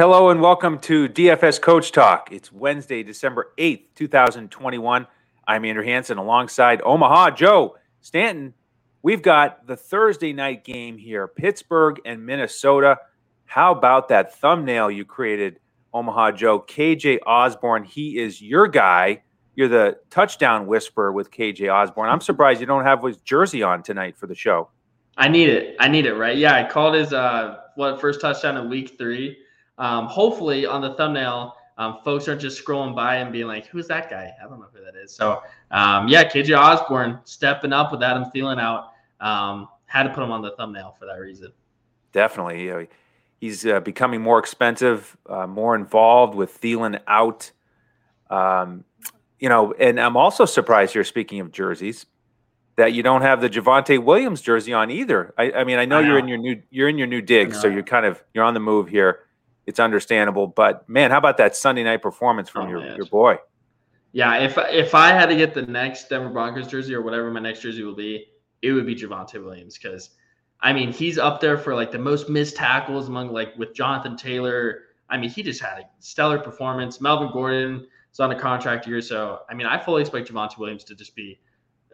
Hello and welcome to DFS Coach Talk. It's Wednesday, December 8th, 2021. I'm Andrew Hanson alongside Omaha Joe Stanton. We've got the Thursday night game here Pittsburgh and Minnesota. How about that thumbnail you created, Omaha Joe? KJ Osborn, he is your guy. You're the touchdown whisperer with KJ Osborn. I'm surprised you don't have his jersey on tonight for the show. I need it. I need it, right? Yeah, I called his uh what first touchdown in week three. Um, hopefully on the thumbnail, um, folks aren't just scrolling by and being like, "Who's that guy?" I don't know who that is. So um, yeah, KJ Osborn stepping up with Adam Thielen out. Um, had to put him on the thumbnail for that reason. Definitely, you know, he's uh, becoming more expensive, uh, more involved with Thielen out. Um, you know, and I'm also surprised here. Speaking of jerseys, that you don't have the Javonte Williams jersey on either. I, I mean, I know, I know, you're in your new you're in your new dig, so you're kind of you're on the move here. It's understandable, but man, how about that Sunday night performance from oh, your man. your boy? Yeah, if if I had to get the next Denver Broncos jersey or whatever my next jersey will be, it would be Javonte Williams because I mean he's up there for like the most missed tackles among like with Jonathan Taylor. I mean, he just had a stellar performance. Melvin Gordon is on a contract year, so I mean, I fully expect Javonte Williams to just be.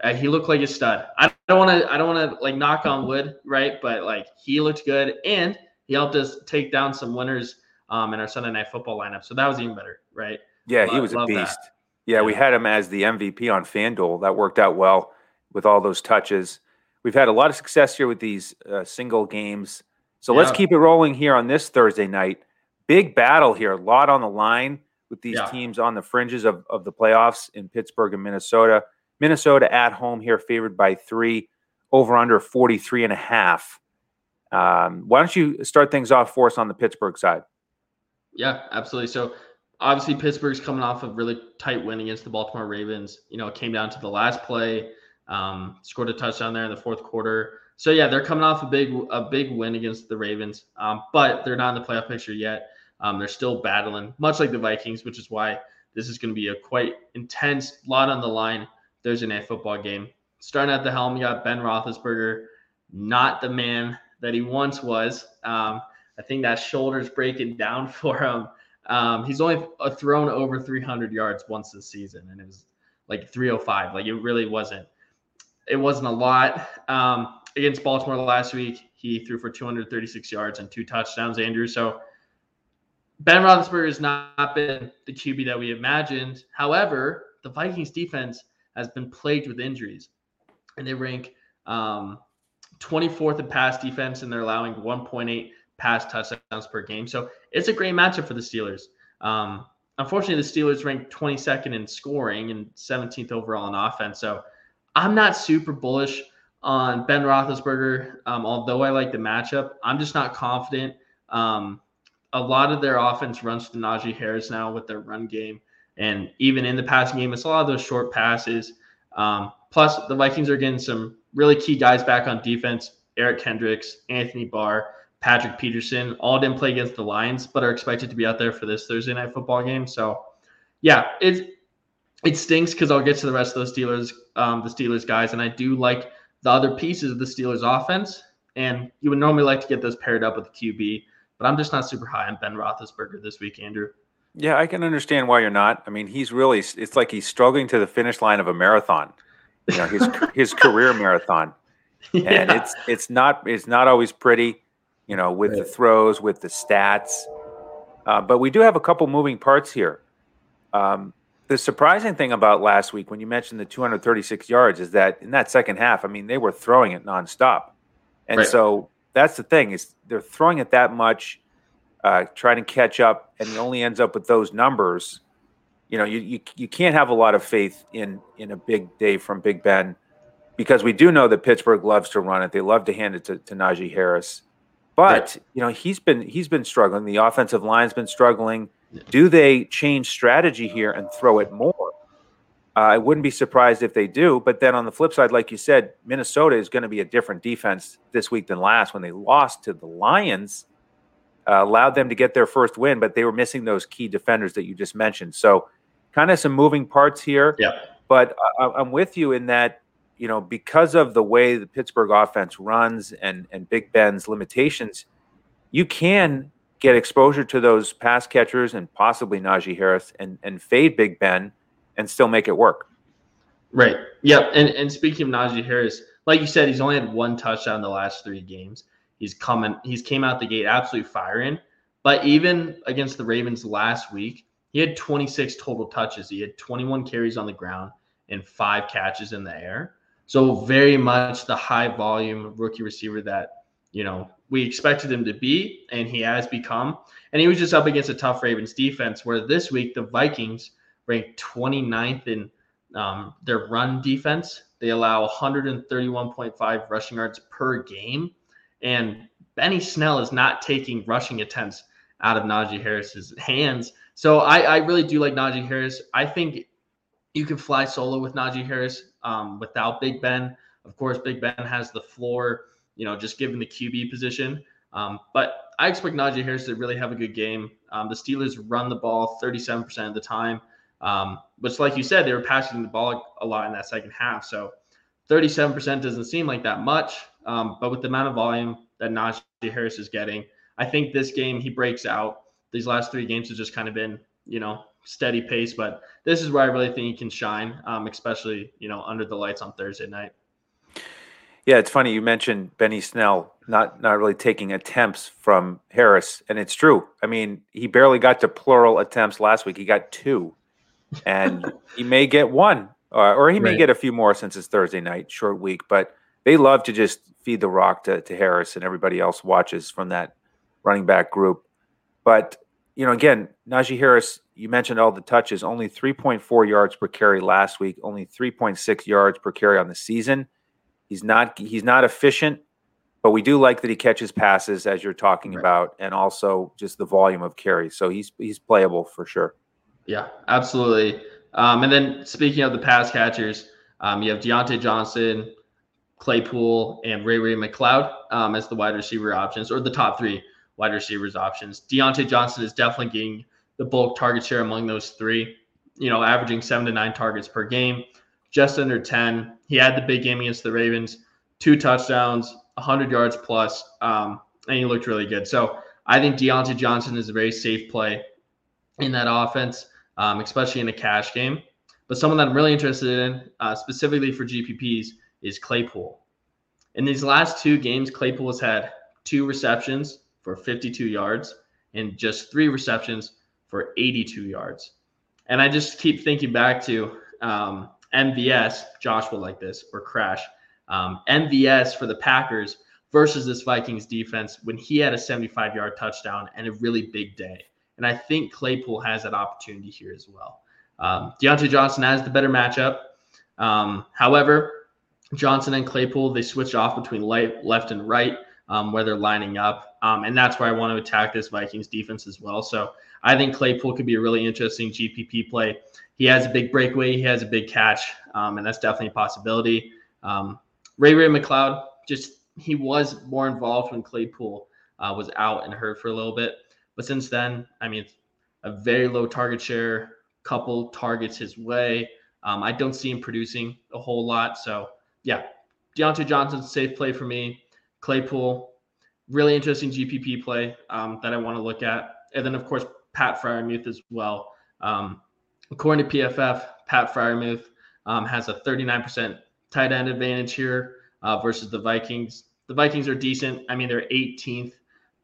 Uh, he looked like a stud. I don't want to. I don't want to like knock on wood, right? But like he looked good, and he helped us take down some winners um, in our Sunday night football lineup. So that was even better, right? Yeah, he was a beast. Yeah, yeah, we had him as the MVP on FanDuel. That worked out well with all those touches. We've had a lot of success here with these uh, single games. So yeah. let's keep it rolling here on this Thursday night. Big battle here, a lot on the line with these yeah. teams on the fringes of, of the playoffs in Pittsburgh and Minnesota. Minnesota at home here, favored by three, over under 43 and a half. Um, why don't you start things off for us on the Pittsburgh side? Yeah, absolutely. So obviously Pittsburgh's coming off a really tight win against the Baltimore Ravens. You know, it came down to the last play, um, scored a touchdown there in the fourth quarter. So yeah, they're coming off a big a big win against the Ravens, um, but they're not in the playoff picture yet. Um, they're still battling, much like the Vikings, which is why this is going to be a quite intense lot on the line Thursday night football game. Starting at the helm, you got Ben Roethlisberger, not the man that he once was. Um, I think that shoulder's breaking down for him. Um, he's only thrown over 300 yards once this season, and it was like 305. Like it really wasn't. It wasn't a lot. Um, against Baltimore last week, he threw for 236 yards and two touchdowns. Andrew, so Ben Roethlisberger has not been the QB that we imagined. However, the Vikings defense has been plagued with injuries, and they rank um, 24th in pass defense, and they're allowing 1.8 pass touchdowns per game. So it's a great matchup for the Steelers. Um, unfortunately, the Steelers ranked 22nd in scoring and 17th overall in offense. So I'm not super bullish on Ben Roethlisberger. Um, although I like the matchup, I'm just not confident. Um, a lot of their offense runs to Najee Harris now with their run game. And even in the passing game, it's a lot of those short passes. Um, plus, the Vikings are getting some really key guys back on defense Eric Kendricks, Anthony Barr, Patrick Peterson. All didn't play against the Lions, but are expected to be out there for this Thursday night football game. So, yeah, it it stinks because I'll get to the rest of those Steelers, um, the Steelers guys, and I do like the other pieces of the Steelers offense. And you would normally like to get those paired up with the QB, but I'm just not super high on Ben Roethlisberger this week, Andrew. Yeah, I can understand why you're not. I mean, he's really it's like he's struggling to the finish line of a marathon. You know, his his career marathon. Yeah. And it's it's not it's not always pretty, you know, with right. the throws, with the stats. Uh, but we do have a couple moving parts here. Um, the surprising thing about last week, when you mentioned the 236 yards, is that in that second half, I mean, they were throwing it nonstop, and right. so that's the thing is they're throwing it that much uh, trying to catch up, and he only ends up with those numbers. You know, you, you you can't have a lot of faith in in a big day from Big Ben because we do know that Pittsburgh loves to run it. They love to hand it to, to Najee Harris, but you know he's been he's been struggling. The offensive line's been struggling. Do they change strategy here and throw it more? Uh, I wouldn't be surprised if they do. But then on the flip side, like you said, Minnesota is going to be a different defense this week than last when they lost to the Lions uh, allowed them to get their first win, but they were missing those key defenders that you just mentioned. So, kind of some moving parts here. Yeah. But I, I'm with you in that you know because of the way the Pittsburgh offense runs and and Big Ben's limitations, you can get exposure to those pass catchers and possibly Najee Harris and, and fade Big Ben and still make it work. Right. Yep. And and speaking of Najee Harris, like you said, he's only had one touchdown in the last three games. He's coming. He's came out the gate absolutely firing. But even against the Ravens last week, he had 26 total touches. He had 21 carries on the ground and five catches in the air. So very much the high volume rookie receiver that you know we expected him to be, and he has become. And he was just up against a tough Ravens defense, where this week the Vikings ranked 29th in um, their run defense. They allow 131.5 rushing yards per game. And Benny Snell is not taking rushing attempts out of Najee Harris's hands. So I, I really do like Najee Harris. I think you can fly solo with Najee Harris um, without Big Ben. Of course, Big Ben has the floor, you know, just given the QB position. Um, but I expect Najee Harris to really have a good game. Um, the Steelers run the ball 37% of the time. Um, which, like you said, they were passing the ball a lot in that second half. So 37% doesn't seem like that much. Um, but with the amount of volume that Najee Harris is getting, I think this game he breaks out. These last three games have just kind of been, you know, steady pace. But this is where I really think he can shine, um, especially, you know, under the lights on Thursday night. Yeah, it's funny you mentioned Benny Snell not not really taking attempts from Harris, and it's true. I mean, he barely got to plural attempts last week. He got two and he may get one, uh, or he may right. get a few more since it's Thursday night, short week. But they love to just feed the rock to, to Harris, and everybody else watches from that running back group. But you know, again, Najee Harris, you mentioned all the touches, only 3.4 yards per carry last week, only 3.6 yards per carry on the season. He's not he's not efficient, but we do like that he catches passes as you're talking right. about, and also just the volume of carries. So he's he's playable for sure. Yeah, absolutely. Um, and then speaking of the pass catchers, um, you have Diontae Johnson, Claypool, and Ray Ray McCloud um, as the wide receiver options, or the top three wide receivers options. Diontae Johnson is definitely getting the bulk target share among those three, you know, averaging seven to nine targets per game, just under 10. He had the big game against the Ravens, two touchdowns, 100 yards plus, um, and he looked really good. So I think Diontae Johnson is a very safe play in that offense um, especially in a cash game. But someone that I'm really interested in, uh, specifically for GPPs, is Claypool. In these last two games, Claypool has had two receptions for 52 yards and just three receptions for 82 yards. And I just keep thinking back to um, MVS, Josh will like this, or Crash. Um, MVS for the Packers versus this Vikings defense when he had a 75 yard touchdown and a really big day. And I think Claypool has that opportunity here as well. Um, Diontae Johnson has the better matchup. Um, however, Johnson and Claypool, they switch off between left, left and right um, where they're lining up. Um, and that's where I want to attack this Vikings defense as well. So I think Claypool could be a really interesting GPP play. He has a big breakaway, he has a big catch, um, and that's definitely a possibility. Um, Ray Ray McCloud, just he was more involved when Claypool uh, was out and hurt for a little bit. But since then, I mean, a very low target share, couple targets his way. Um, I don't see him producing a whole lot. So, yeah, Diontae Johnson, safe play for me. Claypool, really interesting GPP play um, that I want to look at. And then, of course, Pat Freiermuth as well. Um, according to PFF, Pat Freiermuth um, has a 39% tight end advantage here uh, versus the Vikings. The Vikings are decent. I mean, they're 18th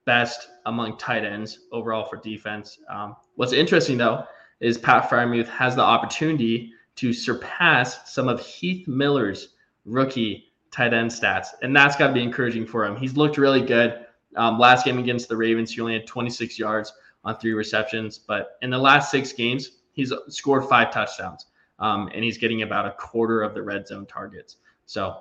best among tight ends overall for defense. Um, what's interesting though is Pat Freiermuth has the opportunity to surpass some of Heath Miller's rookie tight end stats, and that's got to be encouraging for him. He's looked really good. Um, last game against the Ravens, he only had 26 yards on three receptions, but in the last six games, he's scored five touchdowns, um, and he's getting about a quarter of the red zone targets. So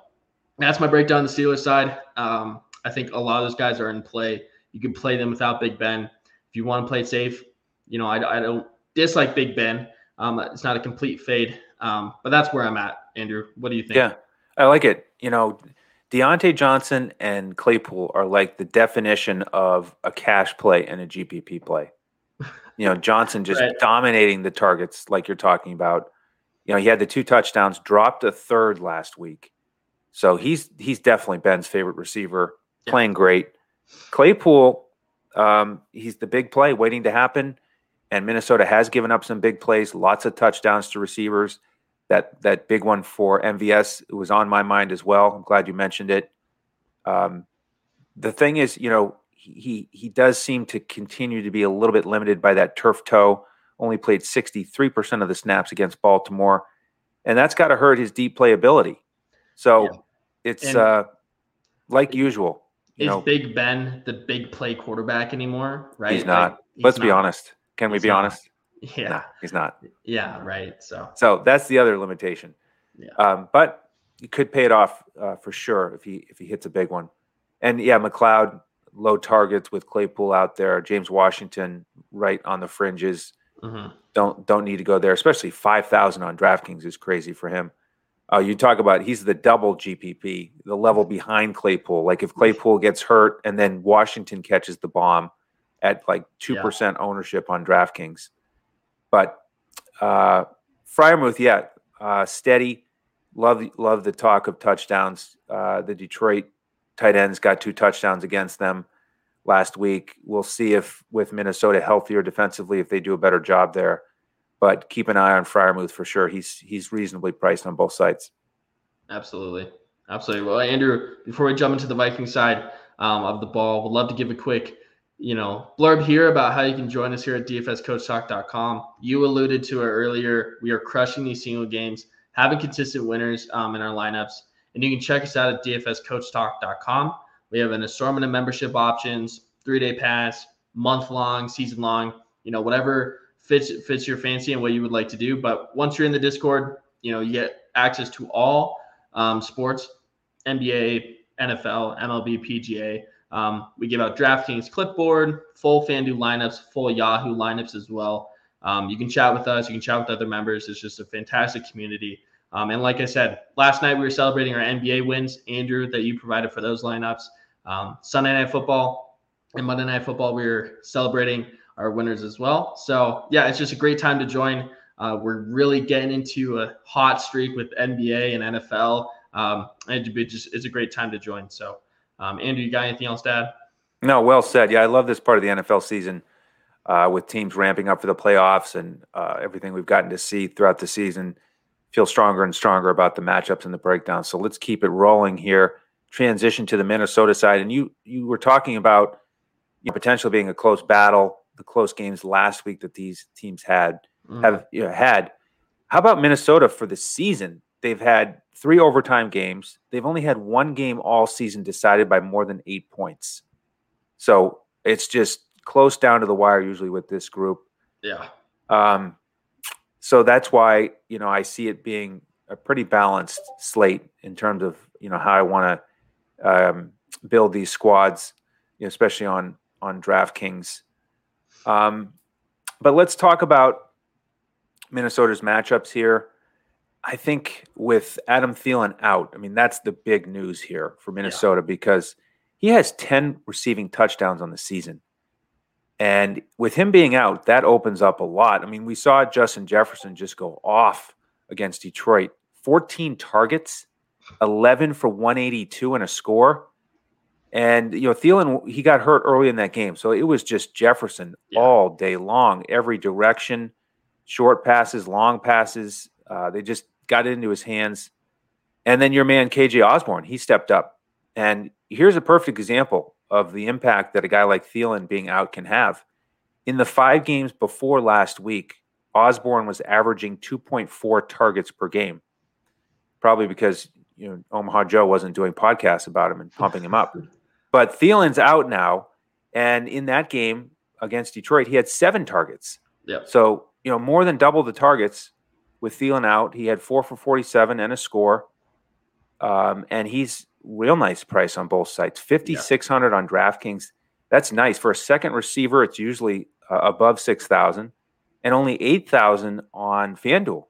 that's my breakdown on the Steelers side. Um, I think a lot of those guys are in play you can play them without Big Ben. If you want to play safe, you know, I, I don't dislike Big Ben. Um, it's not a complete fade, um, but that's where I'm at, Andrew. What do you think? Yeah, I like it. You know, Diontae Johnson and Claypool are like the definition of a cash play and a GPP play. You know, Johnson just right. dominating the targets like you're talking about. You know, he had the two touchdowns, dropped a third last week. So he's he's definitely Ben's favorite receiver, playing great. Claypool, um, he's the big play waiting to happen. And Minnesota has given up some big plays, lots of touchdowns to receivers. That that big one for MVS was on my mind as well. I'm glad you mentioned it. Um, the thing is, you know, he he does seem to continue to be a little bit limited by that turf toe. Only played 63% of the snaps against Baltimore, and that's got to hurt his deep playability. So yeah. it's and uh, like usual. is know, Big Ben the big play quarterback anymore? Right? He's not. Like, he's Let's not. be honest. Can we be not. honest? Yeah, no, he's not. Yeah, right. So, so that's the other limitation. Yeah. Um, but you could pay it off uh, for sure if he if he hits a big one. And yeah, McCloud low targets with Claypool out there. James Washington right on the fringes. Mm-hmm. Don't don't need to go there, especially five thousand on DraftKings is crazy for him. Uh, you talk about he's the double GPP, the level behind Claypool. Like if Claypool gets hurt and then Washington catches the bomb, at like 2% yeah. ownership on DraftKings. But uh, Freiermuth, yeah, uh, steady. Love, love the talk of touchdowns. Uh, the Detroit tight ends got two touchdowns against them last week. We'll see if with Minnesota healthier defensively, if they do a better job there. But keep an eye on Freiermuth for sure. He's he's reasonably priced on both sides. Absolutely, absolutely. Well, Andrew, before we jump into the Viking side um, of the ball, we'd love to give a quick you know, blurb here about how you can join us here at dfscoachtalk.com. You alluded to it earlier. We are crushing these single games, having consistent winners um, in our lineups. And you can check us out at dfscoachtalk.com. We have an assortment of membership options, three day pass, month long, season long, you know, whatever fits fits your fancy and what you would like to do. But once you're in the Discord, you know, you get access to all um, sports, NBA, NFL, MLB, PGA. Um, we give out DraftKings clipboard, full FanDuel lineups, full Yahoo lineups as well. Um, you can chat with us. You can chat with other members. It's just a fantastic community. Um, and like I said, last night we were celebrating our NBA wins, Andrew, that you provided for those lineups. Um, Sunday night football and Monday night football, we were celebrating our winners as well. So yeah, it's just a great time to join. Uh, we're really getting into a hot streak with NBA and NFL. Um, and it just it's a great time to join. So um, Andrew, you got anything else to add? No, well said. Yeah, I love this part of the NFL season uh, with teams ramping up for the playoffs and uh, everything we've gotten to see throughout the season. Feel stronger and stronger about the matchups and the breakdown. So let's keep it rolling here. Transition to the Minnesota side, and you you were talking about you know, potentially being a close battle, the close games last week that these teams had mm. have you know, had. How about Minnesota for the season? They've had three overtime games. They've only had one game all season decided by more than eight points. So it's just close down to the wire usually with this group. Yeah. Um, so that's why you know I see it being a pretty balanced slate in terms of you know how I want to um, build these squads, you know, especially on on DraftKings. Um, but let's talk about Minnesota's matchups here. I think with Adam Thielen out, I mean, that's the big news here for Minnesota yeah. because he has 10 receiving touchdowns on the season. And with him being out, that opens up a lot. I mean, we saw Justin Jefferson just go off against Detroit 14 targets, 11 for 182 and a score. And, you know, Thielen, he got hurt early in that game. So it was just Jefferson yeah. all day long, every direction, short passes, long passes. Uh, they just got it into his hands. And then your man KJ Osborn, he stepped up. And here's a perfect example of the impact that a guy like Thielen being out can have. In the five games before last week, Osborn was averaging 2.4 targets per game. Probably because you know Omaha Joe wasn't doing podcasts about him and pumping him up. But Thielen's out now, and in that game against Detroit, he had seven targets. Yeah. So you know more than double the targets with Thielen out. He had four for 47 and a score. Um, and he's real nice price on both sites 5600 yeah. on DraftKings. That's nice. For a second receiver, it's usually uh, above 6000 and only 8000 on FanDuel.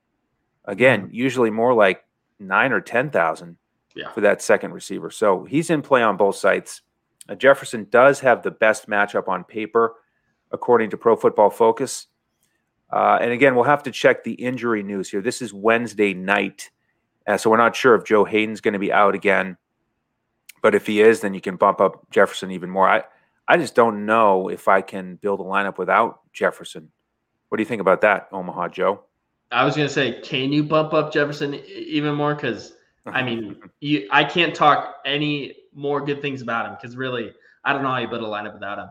Again, mm-hmm. usually more like 9 or 10,000 yeah. for that second receiver. So he's in play on both sites. Uh, Jefferson does have the best matchup on paper, according to Pro Football Focus. Uh, and again, we'll have to check the injury news here. This is Wednesday night. Uh, so we're not sure if Joe Haden's going to be out again. But if he is, then you can bump up Jefferson even more. I, I just don't know if I can build a lineup without Jefferson. What do you think about that, Omaha Joe? I was going to say, can you bump up Jefferson even more? Because I mean, you, I can't talk any more good things about him because really, I don't know how you build a lineup without him.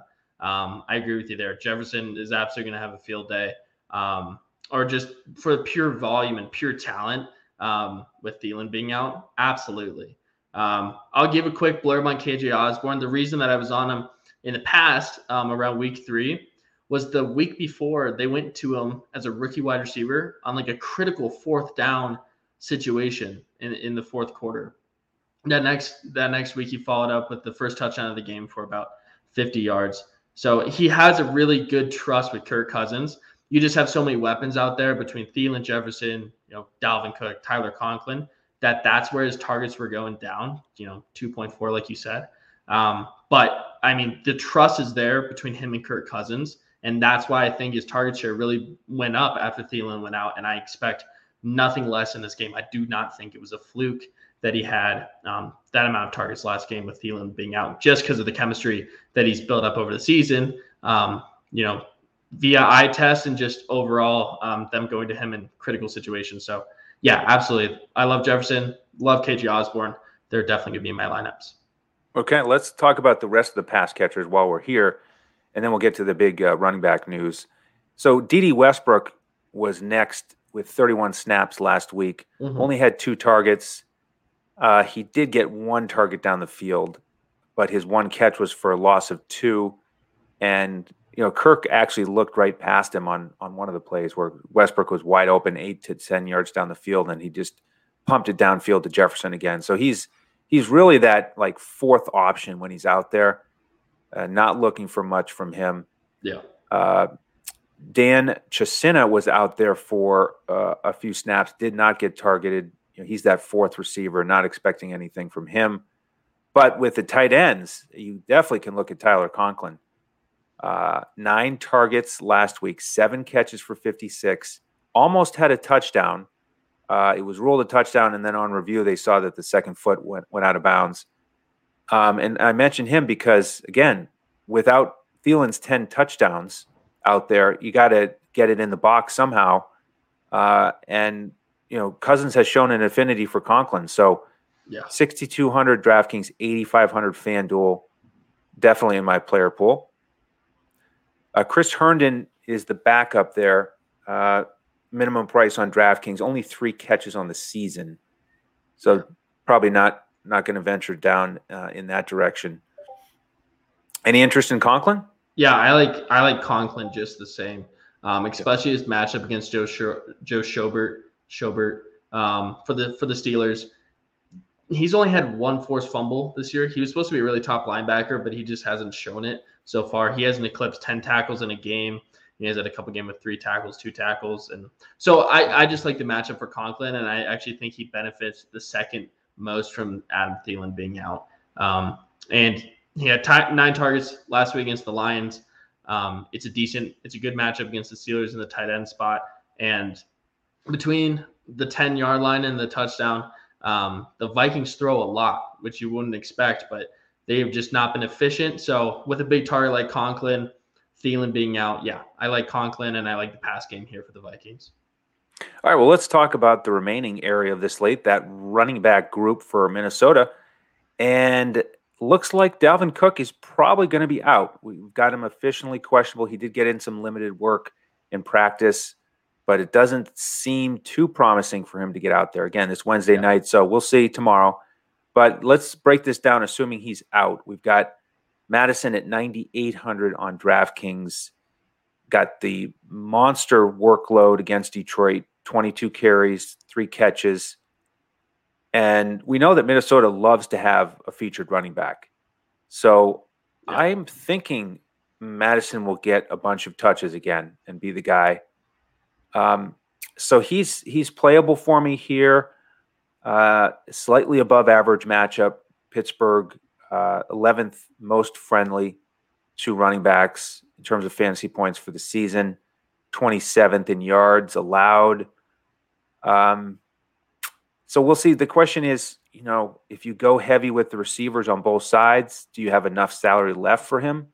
Um, I agree with you there. Jefferson is absolutely going to have a field day, um, or just for pure volume and pure talent um, with Thielen being out. Absolutely. Um, I'll give a quick blurb on KJ Osborn. The reason that I was on him in the past, um, around week three, was the week before they went to him as a rookie wide receiver on like a critical fourth down situation in, in the fourth quarter. That next that next week he followed up with the first touchdown of the game for about 50 yards. So he has a really good trust with Kirk Cousins. You just have so many weapons out there between Thielen, Jefferson, you know, Dalvin Cook, Tyler Conklin, that that's where his targets were going down. You know, 2.4, like you said. Um, but I mean, the trust is there between him and Kirk Cousins, and that's why I think his target share really went up after Thielen went out. And I expect nothing less in this game. I do not think it was a fluke that he had um, that amount of targets last game with Thielen being out, just because of the chemistry that he's built up over the season. Um, you know, via eye test and just overall um, them going to him in critical situations. So yeah, absolutely. I love Jefferson. Love KJ Osborn. They're definitely going to be in my lineups. Okay, let's talk about the rest of the pass catchers while we're here, and then we'll get to the big uh, running back news. So Dede Westbrook was next with 31 snaps last week. Mm-hmm. Only had two targets. Uh, he did get one target down the field, but his one catch was for a loss of two. And you know, Kirk actually looked right past him on on one of the plays where Westbrook was wide open, eight to ten yards down the field, and he just pumped it downfield to Jefferson again. So he's he's really that like fourth option when he's out there. Uh, not looking for much from him. Yeah. Uh, Dan Chisena was out there for uh, a few snaps, did not get targeted. You know, he's that fourth receiver, not expecting anything from him. But with the tight ends, you definitely can look at Tyler Conklin. Uh, nine targets last week, seven catches for 56, almost had a touchdown. Uh, it was ruled a touchdown, and then on review, they saw that the second foot went, went out of bounds. Um, and I mentioned him because, again, without Thielen's 10 touchdowns, out there. You got to get it in the box somehow. Uh, and you know, Cousins has shown an affinity for Conklin. So, yeah, 6,200 DraftKings, 8,500 FanDuel, definitely in my player pool. Uh, Chris Herndon is the backup there. Uh, minimum price on DraftKings, only three catches on the season. So, yeah. probably not not going to venture down uh, in that direction. Any interest in Conklin? Yeah, I like I like Conklin just the same, um, especially his matchup against Joe Joe Schobert Schobert um, for the for the Steelers. He's only had one forced fumble this year. He was supposed to be a really top linebacker, but he just hasn't shown it so far. He hasn't eclipsed ten tackles in a game. He has had a couple game with three tackles, two tackles, and so I, I just like the matchup for Conklin, and I actually think he benefits the second most from Adam Thielen being out. Um, and he had t- nine targets last week against the Lions. Um, it's a decent, it's a good matchup against the Steelers in the tight end spot. And between the 10 yard line and the touchdown, um, the Vikings throw a lot, which you wouldn't expect, but they've just not been efficient. So with a big target like Conklin, Thielen being out, yeah, I like Conklin and I like the pass game here for the Vikings. All right, well, let's talk about the remaining area of this slate, that running back group for Minnesota. And looks like Dalvin Cook is probably going to be out. We've got him officially questionable. He did get in some limited work in practice, but it doesn't seem too promising for him to get out there again this Wednesday yeah. night. So we'll see tomorrow. But let's break this down, assuming he's out. We've got Mattison at 9,800 on DraftKings. Got the monster workload against Detroit 22 carries, three catches. And we know that Minnesota loves to have a featured running back. So yeah. I'm thinking Mattison will get a bunch of touches again and be the guy. Um, so he's he's playable for me here. Uh, slightly above average matchup. Pittsburgh, uh, 11th most friendly to running backs in terms of fantasy points for the season. 27th in yards allowed. Um, so we'll see. The question is, you know, if you go heavy with the receivers on both sides, do you have enough salary left for him?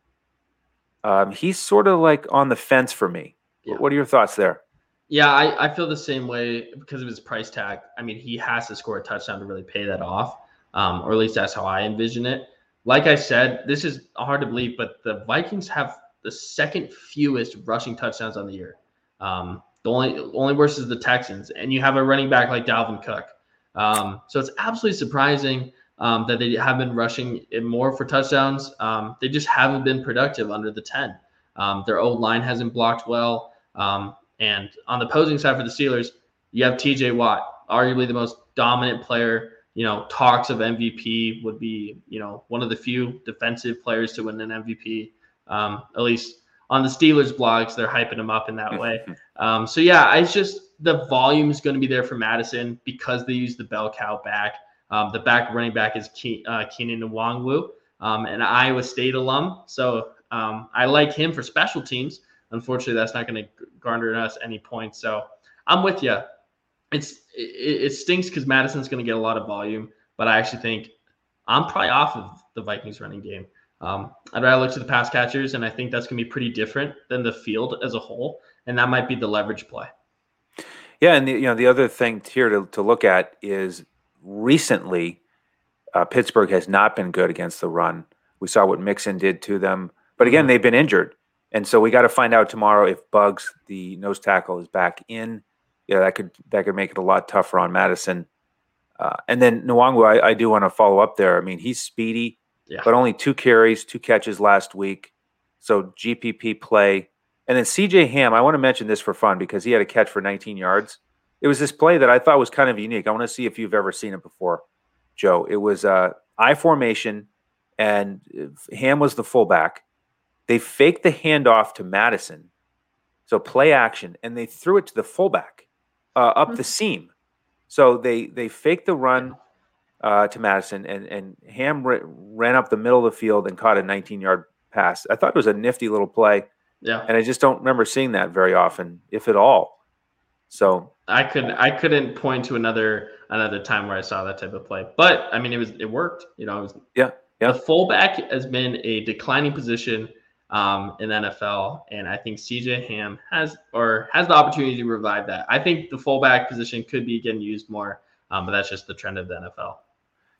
Um, he's sort of like on the fence for me. Yeah. What are your thoughts there? Yeah, I, I feel the same way because of his price tag. I mean, he has to score a touchdown to really pay that off, um, or at least that's how I envision it. Like I said, this is hard to believe, but the Vikings have the second fewest rushing touchdowns on the year. Um, the only only worse is the Texans, and you have a running back like Dalvin Cook. Um, so it's absolutely surprising um, that they have been rushing it more for touchdowns. Um, they just haven't been productive under the 10. Um, their old line hasn't blocked well. Um, and on the posing side for the Steelers, you have TJ Watt, arguably the most dominant player. You know, talks of MVP would be, you know, one of the few defensive players to win an MVP. Um, at least on the Steelers blogs, they're hyping him up in that way. Um, so yeah, it's just the volume is going to be there for Mattison because they use the bell cow back. Um, the back running back is Ke- uh, Keenan Nwangwu, um, an Iowa State alum. So um, I like him for special teams. Unfortunately, that's not going to garner us any points. So I'm with you. It's it, it stinks because Mattison's going to get a lot of volume, but I actually think I'm probably off of the Vikings running game. Um, I'd rather look to the pass catchers, and I think that's going to be pretty different than the field as a whole, and that might be the leverage play. Yeah, and the, you know the other thing here to, to look at is recently uh, Pittsburgh has not been good against the run. We saw what Mixon did to them, but again, mm-hmm. they've been injured, and so we got to find out tomorrow if Buggs, the nose tackle, is back in. Yeah, that could that could make it a lot tougher on Mattison. Uh, and then Nwangwu, I, I do want to follow up there. I mean, he's speedy, yeah. but only two carries, two catches last week. So GPP play. And then CJ Ham, I want to mention this for fun because he had a catch for 19 yards. It was this play that I thought was kind of unique. I want to see if you've ever seen it before, Joe. It was uh, I formation, and Ham was the fullback. They faked the handoff to Mattison, so play action, and they threw it to the fullback uh, up the seam. So they they faked the run uh, to Mattison, and and Ham ran up the middle of the field and caught a 19 yard pass. I thought it was a nifty little play. Yeah, and I just don't remember seeing that very often, if at all. So I couldn't I couldn't point to another another time where I saw that type of play. But I mean it was it worked. You know, it was yeah. Yeah. The fullback has been a declining position um, in NFL, and I think CJ Ham has or has the opportunity to revive that. I think the fullback position could be getting used more, um, but that's just the trend of the NFL.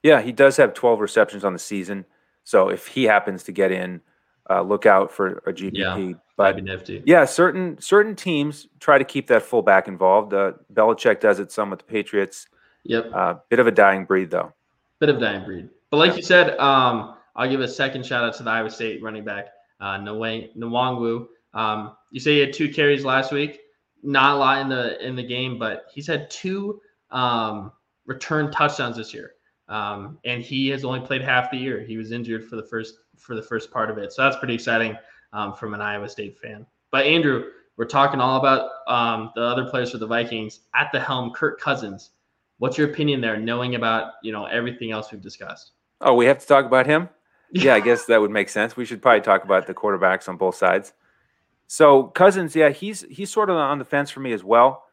Yeah, he does have 12 receptions on the season, so if he happens to get in, uh, look out for a GPP. Yeah, but. Yeah, certain certain teams try to keep that fullback involved. Uh, Belichick does it some with the Patriots. Yep. Uh, bit of a dying breed, though. Bit of dying breed. But like yeah. you said, um, I'll give a second shout out to the Iowa State running back, uh, Nwangwu. Um, you say he had two carries last week. Not a lot in the in the game, but he's had two um, return touchdowns this year. Um, and he has only played half the year. He was injured for the first for the first part of it, so that's pretty exciting um, from an Iowa State fan. But Andrew, we're talking all about um, the other players for the Vikings at the helm. Kirk Cousins. What's your opinion there, knowing about you know everything else we've discussed? Oh, we have to talk about him. Yeah, I guess that would make sense. We should probably talk about the quarterbacks on both sides. So Cousins, yeah, he's he's sort of on the fence for me as well,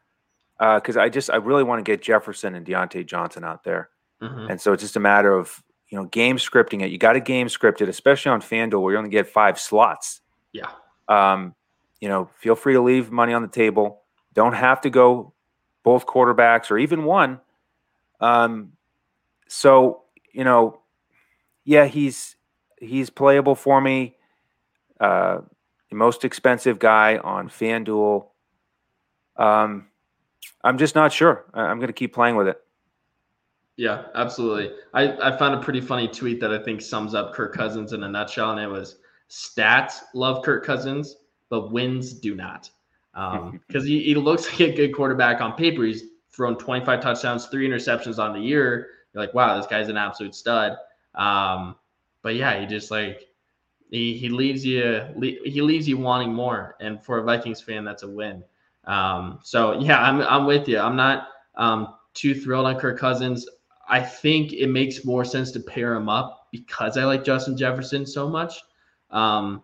because uh, I just I really want to get Jefferson and Diontae Johnson out there. Mm-hmm. And so it's just a matter of you know game scripting it. You got to game script it, especially on FanDuel where you only get five slots. Yeah. Um, you know, feel free to leave money on the table. Don't have to go both quarterbacks or even one. Um, so you know, yeah, he's he's playable for me. Uh, the most expensive guy on FanDuel. Um, I'm just not sure. I'm going to keep playing with it. Yeah, absolutely. I, I found a pretty funny tweet that I think sums up Kirk Cousins in a nutshell, and it was stats love Kirk Cousins, but wins do not. Because um, he, he looks like a good quarterback on paper. He's thrown 25 touchdowns, three interceptions on the year. You're like, wow, this guy's an absolute stud. Um, but yeah, he just like he, he leaves you he leaves you wanting more. And for a Vikings fan, that's a win. Um, so yeah, I'm I'm with you. I'm not um, too thrilled on Kirk Cousins. I think it makes more sense to pair him up because I like Justin Jefferson so much, um,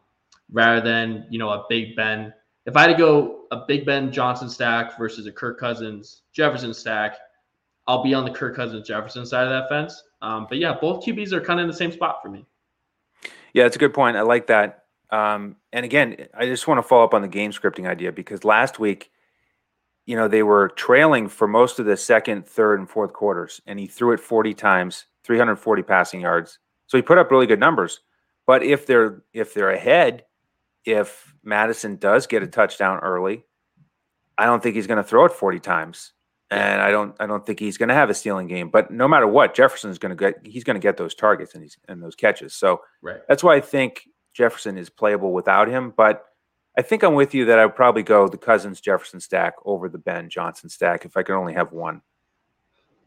rather than you know a Big Ben. If I had to go a Big Ben Johnson stack versus a Kirk Cousins Jefferson stack, I'll be on the Kirk Cousins Jefferson side of that fence. Um, but yeah, both QBs are kind of in the same spot for me. Yeah, it's a good point. I like that. Um, and again, I just want to follow up on the game scripting idea because last week, you know, they were trailing for most of the second, third, and fourth quarters, and he threw it 40 times, 340 passing yards. So he put up really good numbers. But if they're if they're ahead, if Mattison does get a touchdown early, I don't think he's going to throw it 40 times. And I don't I don't think he's going to have a stealing game. But no matter what, Jefferson's going to get he's going to get those targets and he's and those catches. So right. that's why I think Jefferson is playable without him. But I think I'm with you that I would probably go the Cousins Jefferson stack over the Ben Johnson stack if I could only have one.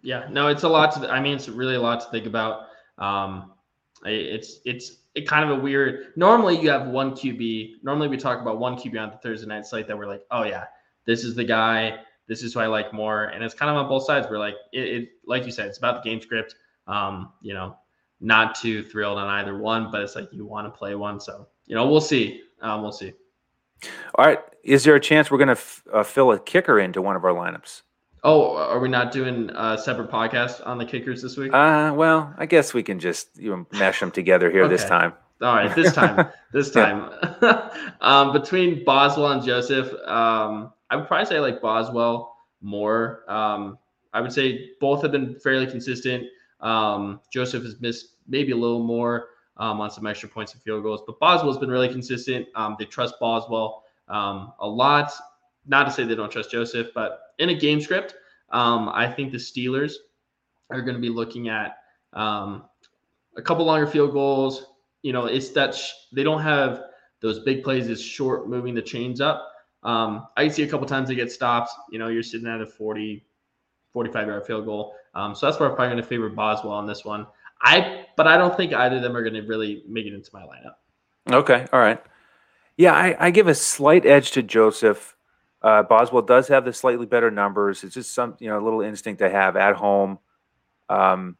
Yeah, no, it's a lot to. I mean, it's really a lot to think about. Um, it's it's it kind of a weird. Normally, you have one QB. Normally, we talk about one QB on the Thursday night slate that we're like, oh yeah, this is the guy this is who I like more. And it's kind of on both sides. We're like, it, it like you said, it's about the game script. Um, you know, not too thrilled on either one, but it's like you want to play one. So, you know, we'll see. Um, we'll see. All right. Is there a chance we're going to f- uh, fill a kicker into one of our lineups? Oh, are we not doing a separate podcast on the kickers this week? Uh, well, I guess we can just you know, mesh them together here okay. this time. All right, this time, this time, um, between Boswell and Joseph, um, I would probably say like Boswell more. Um, I would say both have been fairly consistent. Um, Joseph has missed maybe a little more um, on some extra points and field goals, but Boswell's been really consistent. Um, they trust Boswell um, a lot. Not to say they don't trust Joseph, but in a game script, um, I think the Steelers are going to be looking at a couple longer field goals. You know, it's that sh- they don't have those big plays as short moving the chains up. Um, I see a couple times they get stopped. You know, you're sitting at a 40, 45 yard field goal. Um, so that's why I'm probably going to favor Boswell on this one. I, but I don't think either of them are going to really make it into my lineup. Okay. All right. Yeah, I, I give a slight edge to Joseph. Uh, Boswell does have the slightly better numbers. It's just some, you know, a little instinct I have at home. Um,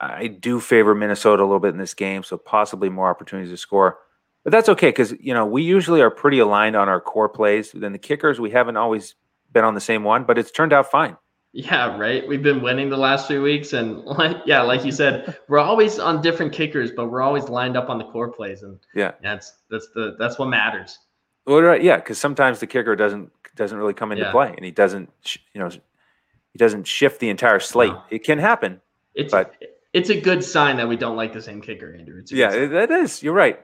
I do favor Minnesota a little bit in this game, so possibly more opportunities to score. But that's okay because you know we usually are pretty aligned on our core plays. Then the kickers, we haven't always been on the same one, but it's turned out fine. Yeah, right. We've been winning the last few weeks, and like yeah, like you said, we're always on different kickers, but we're always lined up on the core plays, and yeah, that's that's the that's what matters. Well, right, yeah, because sometimes the kicker doesn't doesn't really come into yeah. play, and he doesn't you know he doesn't shift the entire slate. No. It can happen. It's but it's a good sign that we don't like the same kicker, Andrew. yeah, it is. You're right.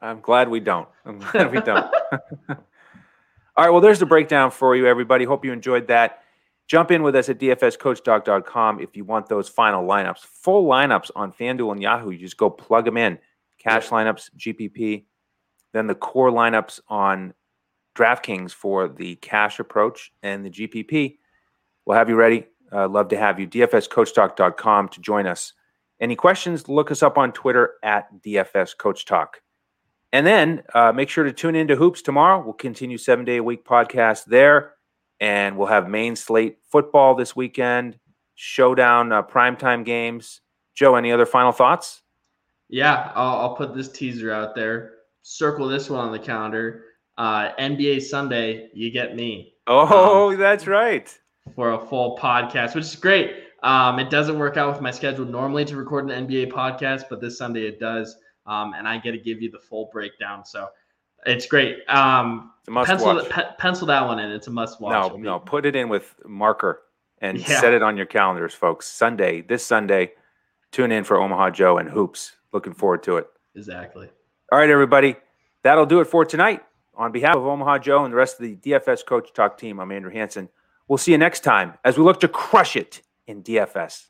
I'm glad we don't. I'm glad we don't. All right. Well, there's the breakdown for you, everybody. Hope you enjoyed that. Jump in with us at dfscoachtalk.com if you want those final lineups. Full lineups on FanDuel and Yahoo. You just go plug them in. Cash lineups, GPP. Then the core lineups on DraftKings for the cash approach and the GPP. We'll have you ready. Uh, love to have you. DFSCoachTalk.com to join us. Any questions? Look us up on Twitter at DFSCoachTalk. And then uh, make sure to tune into Hoops tomorrow. We'll continue seven day a week podcast there. And we'll have main slate football this weekend, showdown uh, primetime games. Joe, any other final thoughts? Yeah, I'll, I'll, put this teaser out there. Circle this one on the calendar. Uh, NBA Sunday, you get me. Oh, um, that's right. For a full podcast, which is great. Um, it doesn't work out with my schedule normally to record an NBA podcast, but this Sunday it does um, and I get to give you the full breakdown. So it's great. Um, pencil, pe- pencil that one in. It's a must watch. No, no, put it in with marker and yeah. set it on your calendars, folks. Sunday, this Sunday, tune in for Omaha Joe and Hoops. Looking forward to it. Exactly. All right, everybody. That'll do it for tonight. On behalf of Omaha Joe and the rest of the DFS Coach Talk team, I'm Andrew Hanson. We'll see you next time as we look to crush it in DFS.